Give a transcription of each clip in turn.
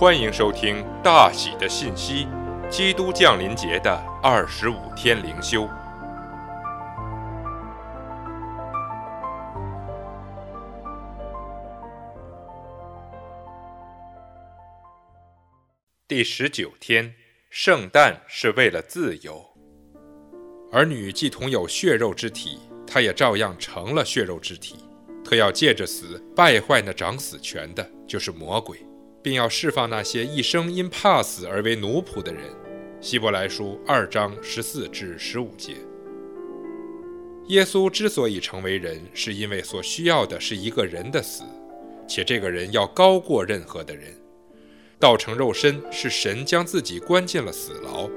欢迎收听大喜的信息，基督降临节的二十五天灵修，第十九天，圣诞是为了自由。儿女既同有血肉之体，他也照样成了血肉之体，特要借着死败坏那掌死权的，就是魔鬼。并要释放那些一生因怕死而为奴仆的人。希伯来书二章十四至十五节。耶稣之所以成为人，是因为所需要的是一个人的死，且这个人要高过任何的人。道成肉身是神将自己关进了死牢。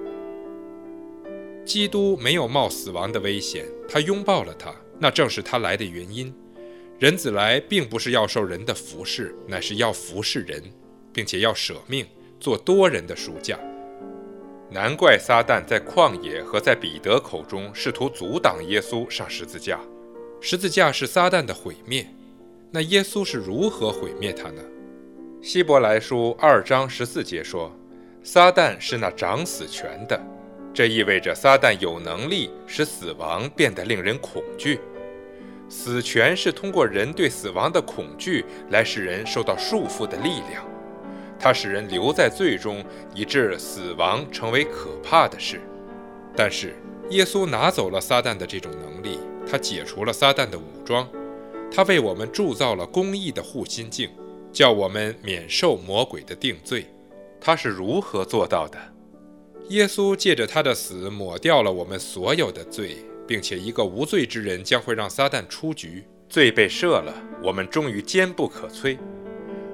基督没有冒死亡的危险，他拥抱了他，那正是他来的原因。人子来并不是要受人的服侍，乃是要服侍人。并且要舍命做多人的赎价，难怪撒旦在旷野和在彼得口中试图阻挡耶稣上十字架。十字架是撒旦的毁灭，那耶稣是如何毁灭他呢？希伯来书二章十四节说：“撒旦是那掌死权的。”这意味着撒旦有能力使死亡变得令人恐惧。死权是通过人对死亡的恐惧来使人受到束缚的力量。它使人留在罪中，以致死亡成为可怕的事。但是，耶稣拿走了撒旦的这种能力，他解除了撒旦的武装，他为我们铸造了公义的护心镜，叫我们免受魔鬼的定罪。他是如何做到的？耶稣借着他的死抹掉了我们所有的罪，并且一个无罪之人将会让撒旦出局。罪被赦了，我们终于坚不可摧。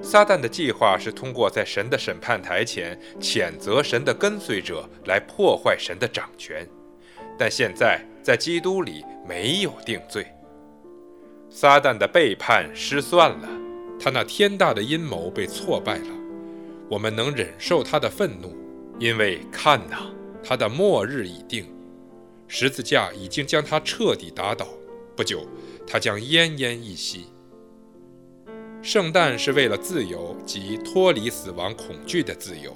撒旦的计划是通过在神的审判台前谴责神的跟随者来破坏神的掌权，但现在在基督里没有定罪。撒旦的背叛失算了，他那天大的阴谋被挫败了。我们能忍受他的愤怒，因为看呐，他的末日已定，十字架已经将他彻底打倒。不久，他将奄奄一息。圣诞是为了自由及脱离死亡恐惧的自由，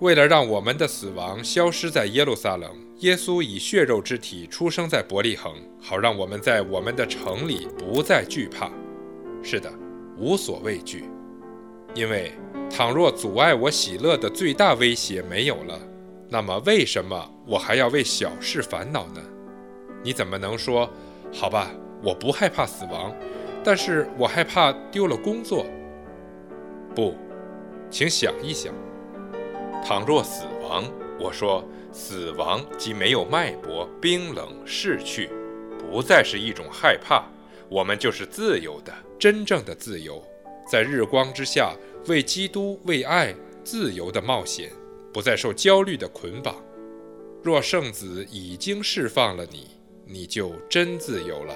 为了让我们的死亡消失在耶路撒冷，耶稣以血肉之体出生在伯利恒，好让我们在我们的城里不再惧怕。是的，无所畏惧，因为倘若阻碍我喜乐的最大威胁没有了，那么为什么我还要为小事烦恼呢？你怎么能说，好吧，我不害怕死亡？但是我害怕丢了工作。不，请想一想，倘若死亡，我说死亡即没有脉搏，冰冷逝去，不再是一种害怕，我们就是自由的，真正的自由，在日光之下为基督、为爱自由的冒险，不再受焦虑的捆绑。若圣子已经释放了你，你就真自由了。